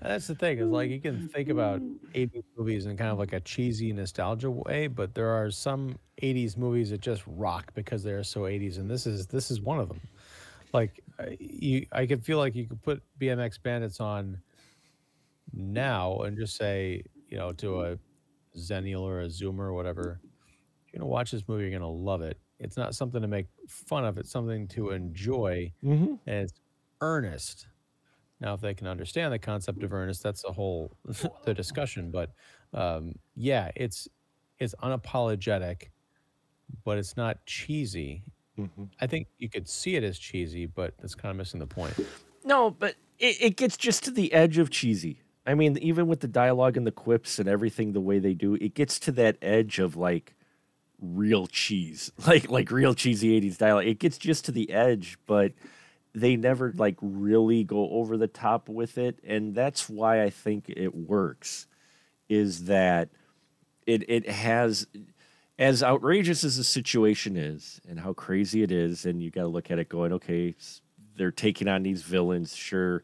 That's the thing is like you can think about 80s movies in kind of like a cheesy nostalgia way, but there are some 80s movies that just rock because they're so 80s, and this is this is one of them. Like you, I could feel like you could put BMX Bandits on now and just say, you know, to a Zennial or a Zoomer or whatever, you're gonna watch this movie, you're gonna love it. It's not something to make fun of; it's something to enjoy mm-hmm. and it's earnest. Now, if they can understand the concept of earnest, that's a whole the discussion. But um, yeah, it's it's unapologetic, but it's not cheesy. Mm-hmm. I think you could see it as cheesy, but that's kind of missing the point. No, but it, it gets just to the edge of cheesy. I mean, even with the dialogue and the quips and everything, the way they do, it gets to that edge of like real cheese, like like real cheesy '80s dialogue. It gets just to the edge, but they never like really go over the top with it, and that's why I think it works. Is that it? It has as outrageous as the situation is, and how crazy it is, and you got to look at it going, okay, they're taking on these villains, sure.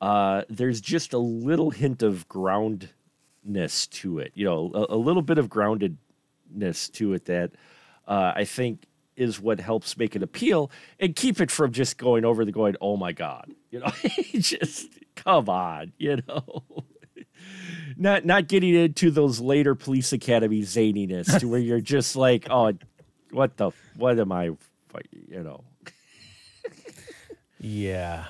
Uh, there's just a little hint of groundness to it, you know, a, a little bit of groundedness to it that uh, I think is what helps make it appeal and keep it from just going over the going, oh my God, you know, just come on, you know. Not not getting into those later police academy zaniness to where you're just like, oh, what the what am I, you know? Yeah.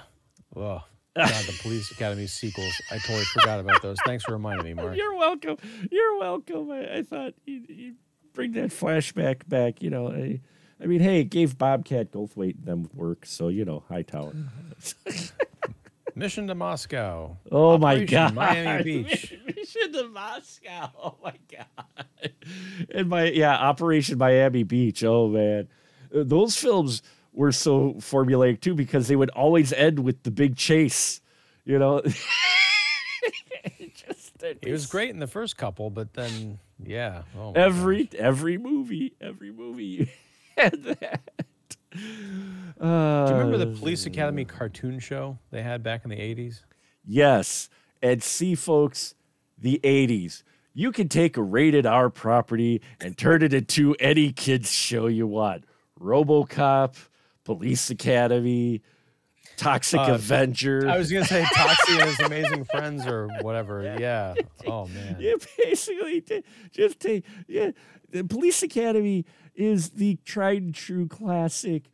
Oh, God, the Police Academy sequels. I totally forgot about those. Thanks for reminding me, Mark. You're welcome. You're welcome. I, I thought you you bring that flashback back. You know, I, I mean, hey, it gave Bobcat Goldthwait them work, so you know, high Hightower. Mission to Moscow. Oh my God, Miami Beach. Mission to Moscow. Oh my God. And my yeah, Operation Miami Beach. Oh man, Uh, those films were so formulaic too because they would always end with the big chase. You know. Just, there'd It was great in the first couple, but then yeah. Oh every every movie, every movie had that. Uh, Do you remember the Police Academy cartoon show they had back in the 80s? Yes, and see, folks, the '80s. You can take a rated R property and turn it into any kids show you want. RoboCop, Police Academy, Toxic Uh, Avenger. I was going to say Toxie and his amazing friends or whatever. Yeah. Oh, man. You basically just take yeah. The Police Academy is the tried and true classic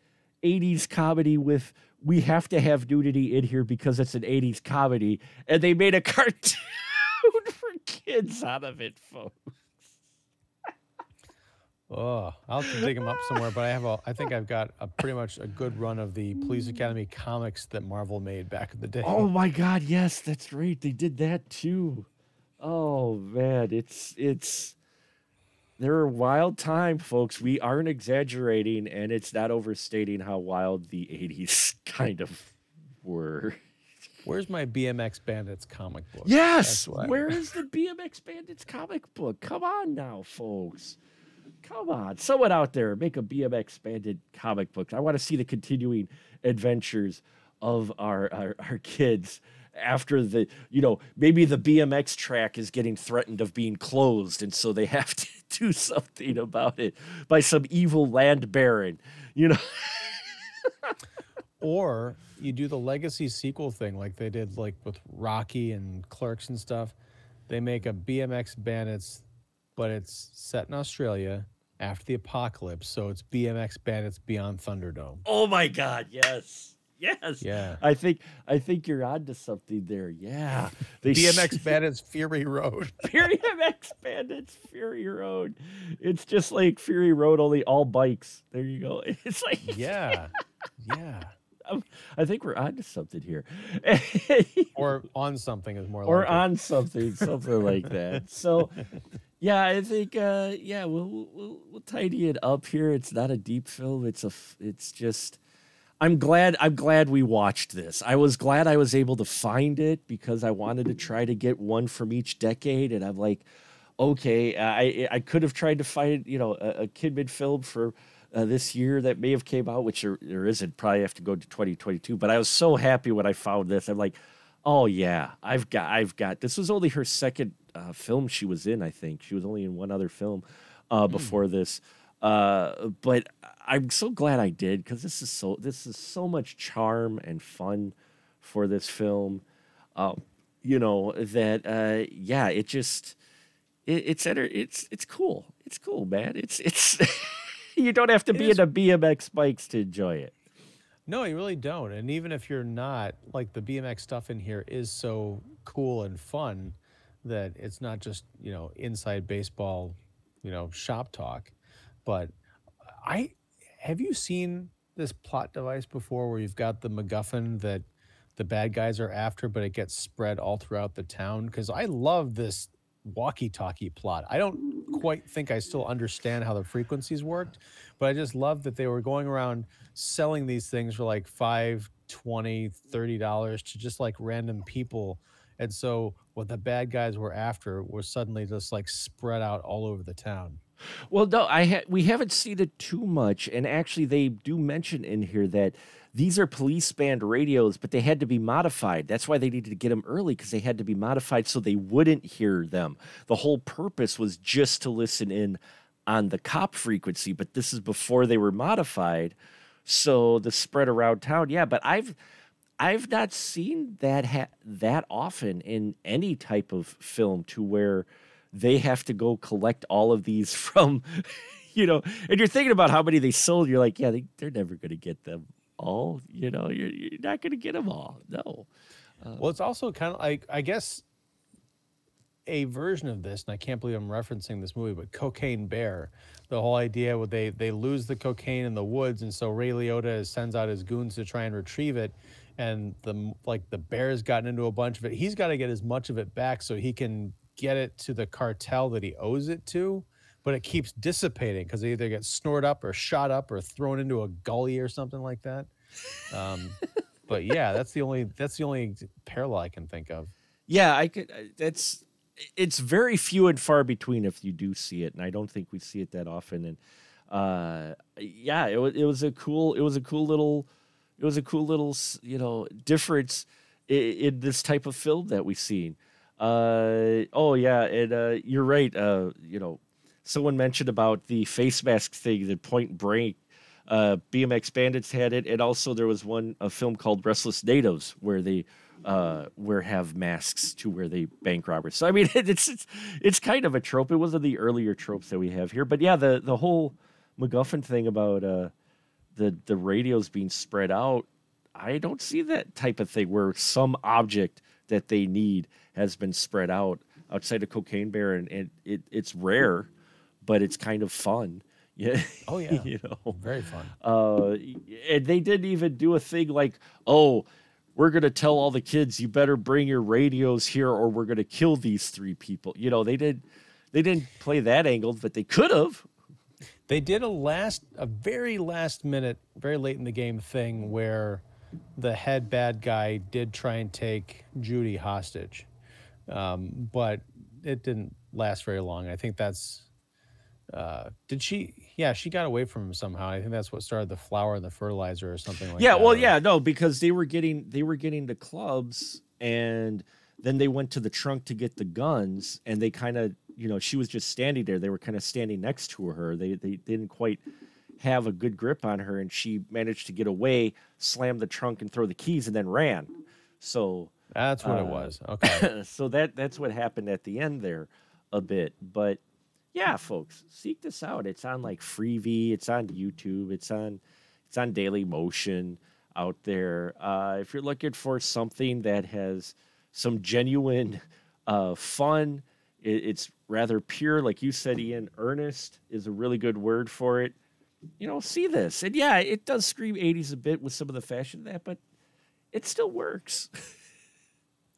'80s comedy with we have to have nudity in here because it's an '80s comedy, and they made a cartoon for kids out of it, folks. Oh, I'll have to dig them up somewhere, but I have a, I think I've got a pretty much a good run of the Police Academy comics that Marvel made back in the day. Oh my God, yes, that's right. They did that too. Oh man, it's it's they're a wild time, folks. We aren't exaggerating, and it's not overstating how wild the '80s kind of were. Where's my BMX Bandits comic book? Yes, That's what I- where is the BMX Bandits comic book? Come on now, folks. Come on, someone out there make a BMX Bandit comic book. I want to see the continuing adventures of our, our our kids after the you know maybe the BMX track is getting threatened of being closed, and so they have to do something about it by some evil land baron, you know. or you do the legacy sequel thing like they did like with Rocky and Clerks and stuff. They make a BMX Bandits, but it's set in Australia after the apocalypse, so it's BMX Bandits Beyond Thunderdome. Oh my god, yes. Yes. Yeah. I think I think you're onto something there. Yeah. They BMX Bandits Fury Road. BMX Bandits Fury Road. It's just like Fury Road, only all bikes. There you go. It's like Yeah. Yeah. I think we're onto something here. or on something is more like or on something, something like that. So yeah, I think uh yeah, we'll, we'll we'll tidy it up here. It's not a deep film. It's a it's just I'm glad I'm glad we watched this. I was glad I was able to find it because I wanted to try to get one from each decade and I'm like okay, I I could have tried to find, you know, a, a Kidman film for uh, this year that may have came out, which there, there isn't. Probably have to go to 2022. But I was so happy when I found this. I'm like, oh yeah, I've got, I've got. This was only her second uh, film she was in. I think she was only in one other film uh, hmm. before mm. this. Uh, but I'm so glad I did because this is so this is so much charm and fun for this film. Um, you know that uh, yeah, it just it, it's it's it's cool. It's cool, man. It's it's you don't have to it be is... into BMX bikes to enjoy it. No, you really don't. And even if you're not, like the BMX stuff in here is so cool and fun that it's not just, you know, inside baseball, you know, shop talk. But I have you seen this plot device before where you've got the MacGuffin that the bad guys are after, but it gets spread all throughout the town? Because I love this walkie talkie plot. I don't quite think I still understand how the frequencies worked, but I just love that they were going around selling these things for like five, 20, 30 dollars to just like random people. And so what the bad guys were after was suddenly just like spread out all over the town. Well, no, I ha- we haven't seen it too much, and actually, they do mention in here that these are police band radios, but they had to be modified. That's why they needed to get them early because they had to be modified so they wouldn't hear them. The whole purpose was just to listen in on the cop frequency, but this is before they were modified. So the spread around town, yeah. But I've I've not seen that ha- that often in any type of film to where they have to go collect all of these from, you know, and you're thinking about how many they sold. You're like, yeah, they, they're never going to get them all. You know, you're, you're not going to get them all. No. Uh, well, it's also kind of like, I guess, a version of this, and I can't believe I'm referencing this movie, but Cocaine Bear. The whole idea where they they lose the cocaine in the woods, and so Ray Liotta sends out his goons to try and retrieve it, and the like the bear's gotten into a bunch of it. He's got to get as much of it back so he can get it to the cartel that he owes it to, but it keeps dissipating because it either gets snored up or shot up or thrown into a gully or something like that. Um, but yeah, that's the only that's the only parallel I can think of. Yeah, I could. That's it's very few and far between if you do see it, and I don't think we see it that often. And uh, yeah, it was it was a cool it was a cool little it was a cool little you know difference in, in this type of film that we've seen. Uh, oh yeah, and uh, you're right. Uh, you know, someone mentioned about the face mask thing, the Point Break. Uh, BMX Bandits had it, and also there was one a film called Restless Natives where they uh, where have masks to where they bank robbers. So I mean, it's it's it's kind of a trope. It was of the earlier tropes that we have here, but yeah, the the whole MacGuffin thing about uh, the the radios being spread out, I don't see that type of thing where some object that they need has been spread out outside of Cocaine Bear, and, and it, it's rare, but it's kind of fun. Yeah. Oh yeah. you know, very fun. Uh, and they didn't even do a thing like, oh, we're gonna tell all the kids you better bring your radios here, or we're gonna kill these three people. You know, they did. They didn't play that angle, but they could have. They did a last, a very last minute, very late in the game thing where the head bad guy did try and take Judy hostage, um, but it didn't last very long. I think that's. Uh, did she? Yeah, she got away from him somehow. I think that's what started the flower and the fertilizer or something like yeah, that. Yeah, well, yeah, no, because they were getting they were getting the clubs, and then they went to the trunk to get the guns, and they kind of you know, she was just standing there. They were kind of standing next to her. They they didn't quite have a good grip on her, and she managed to get away, slam the trunk, and throw the keys, and then ran. So That's what it Uh, was. Okay. so that that's what happened at the end there a bit but yeah folks seek this out it's on like freevee it's on youtube it's on it's on daily motion out there uh, if you're looking for something that has some genuine uh, fun it, it's rather pure like you said ian earnest is a really good word for it you know see this and yeah it does scream 80s a bit with some of the fashion of that but it still works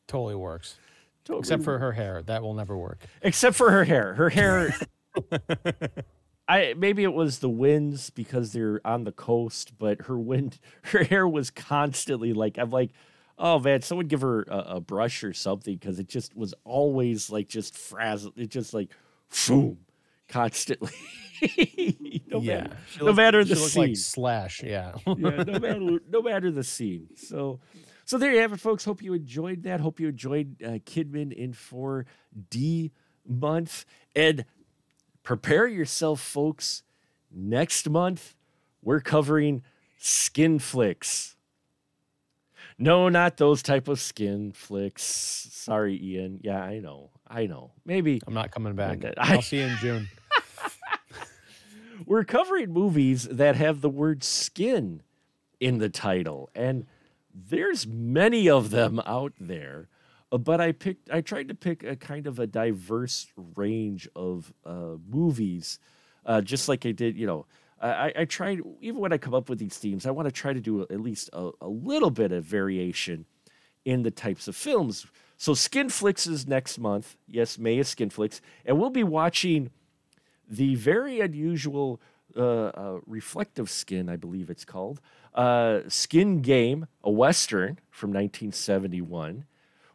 totally works. Totally Except for her hair. That will never work. except for her hair. Her hair. I maybe it was the winds because they're on the coast, but her wind, her hair was constantly like I'm like, oh man, someone give her a, a brush or something because it just was always like just frazzled. It just like, boom, constantly. no yeah. matter, no looked- matter she the scene like Slash. Yeah. yeah, no matter no matter the scene. So so there you have it, folks. Hope you enjoyed that. Hope you enjoyed uh, Kidman in 4D month. And prepare yourself, folks. Next month, we're covering skin flicks. No, not those type of skin flicks. Sorry, Ian. Yeah, I know. I know. Maybe I'm not coming back. I'll see you in June. we're covering movies that have the word skin in the title and there's many of them out there uh, but i picked i tried to pick a kind of a diverse range of uh, movies uh, just like i did you know I, I tried even when i come up with these themes i want to try to do at least a, a little bit of variation in the types of films so skin flicks is next month yes may is skin flicks and we'll be watching the very unusual uh, uh, reflective skin, I believe it's called, uh, Skin Game, a Western from 1971.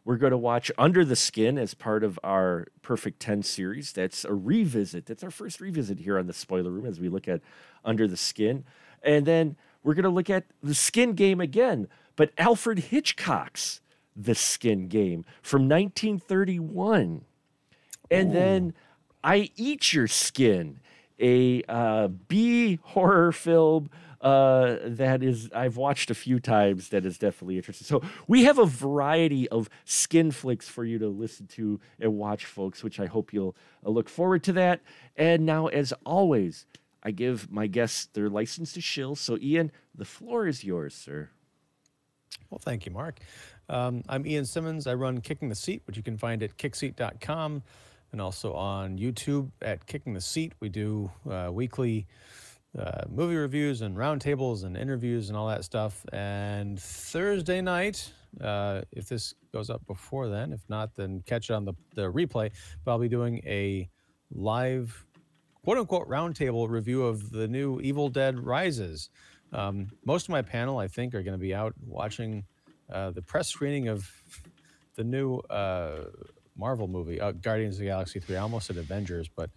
We're going to watch Under the Skin as part of our Perfect 10 series. That's a revisit. That's our first revisit here on the spoiler room as we look at Under the Skin. And then we're going to look at the Skin Game again, but Alfred Hitchcock's The Skin Game from 1931. And then I Eat Your Skin, a uh, B horror film uh, that is I've watched a few times. That is definitely interesting. So we have a variety of skin flicks for you to listen to and watch, folks. Which I hope you'll uh, look forward to that. And now, as always, I give my guests their license to shill. So Ian, the floor is yours, sir. Well, thank you, Mark. Um, I'm Ian Simmons. I run Kicking the Seat, which you can find at kickseat.com and also on YouTube at Kicking the Seat. We do uh, weekly uh, movie reviews and roundtables and interviews and all that stuff. And Thursday night, uh, if this goes up before then, if not, then catch it on the, the replay. But I'll be doing a live quote unquote roundtable review of the new Evil Dead Rises. Um, most of my panel, I think, are going to be out watching uh, the press screening of the new uh, Marvel movie, uh, Guardians of the Galaxy 3. I almost said Avengers, but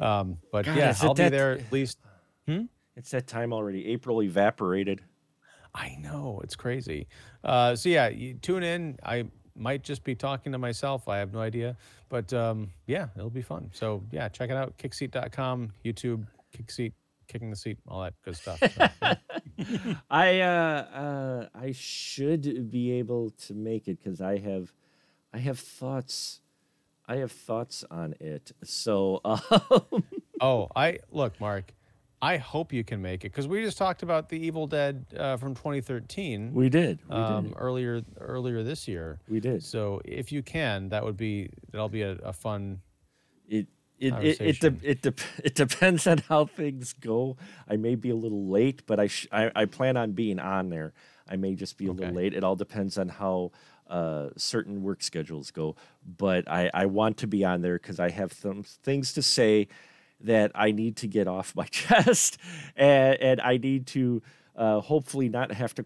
um, but God, yeah, I'll be that- there at least. It's that time already. April evaporated. I know it's crazy. Uh, so yeah, you tune in. I might just be talking to myself. I have no idea, but um, yeah, it'll be fun. So yeah, check it out. Kickseat.com, YouTube, Kickseat, kicking the seat, all that good stuff. So. I uh, uh, I should be able to make it because I have I have thoughts I have thoughts on it. So um, Oh, I look, Mark. I hope you can make it because we just talked about the Evil Dead uh, from 2013 we did we um, did earlier earlier this year. we did So if you can, that would be that'll be a, a fun. it. It, it, it, de- it, dep it depends on how things go. I may be a little late, but I, sh- I, I plan on being on there. I may just be a little late. It all depends on how uh, certain work schedules go. But I, I want to be on there because I have some things to say that I need to get off my chest, and, and I need to uh, hopefully not have to,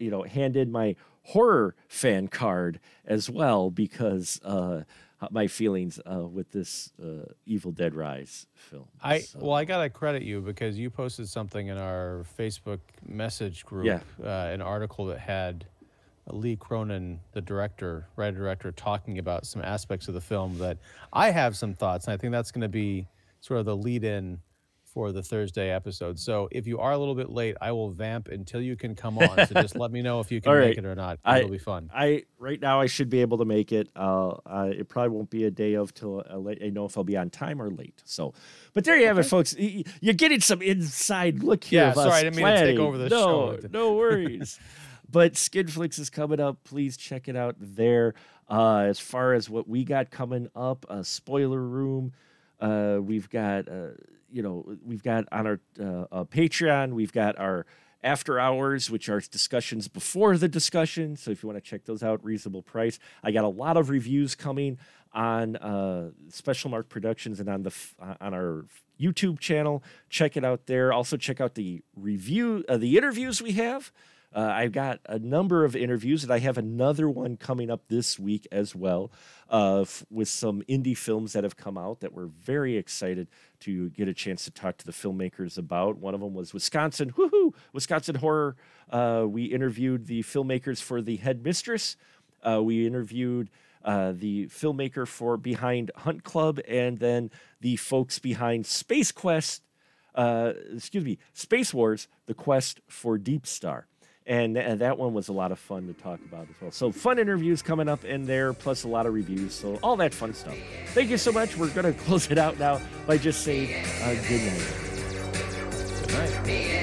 you know, hand in my horror fan card as well because uh, my feelings uh, with this uh, Evil Dead Rise film. I So- well, I gotta credit you because you posted something in our Facebook message group, Yeah. uh, an article that had Lee Cronin, the director, writer director, talking about some aspects of the film that I have some thoughts, and I think that's going to be sort of the lead in for the Thursday episode. So if you are a little bit late, I will vamp until you can come on. So just let me know if you can All make it or not. I- It'll be fun. I right now I should be able to make it. Uh, uh it probably won't be a day of till uh, late. I know if I'll be on time or late. So, but there you have it, folks. You're getting some inside look here. Yeah, of us sorry, I didn't mean to take over the no, show No worries. but Skinflix is coming up. Please check it out there. Uh, as far as what we got coming up, a spoiler room. Uh, we've got, uh, you know, we've got on our uh, uh, Patreon, we've got our after hours, which are discussions before the discussion. So if you want to check those out, reasonable price. I got a lot of reviews coming on uh, Special Mark Productions and on the uh, on our YouTube channel. Check it out there. Also check out the review, uh, the interviews we have. Uh, I've got a number of interviews, and I have another one coming up this week as well uh, f- with some indie films that have come out that we're very excited to get a chance to talk to the filmmakers about. One of them was Wisconsin, woohoo, Wisconsin Horror. Uh, we interviewed the filmmakers for The Headmistress. Uh, we interviewed uh, the filmmaker for Behind Hunt Club, and then the folks behind Space Quest uh, excuse me, Space Wars: The Quest for Deep Star. And, th- and that one was a lot of fun to talk about as well. So fun interviews coming up in there, plus a lot of reviews. So all that fun stuff. Thank you so much. We're gonna close it out now by just saying uh, good night. Good night.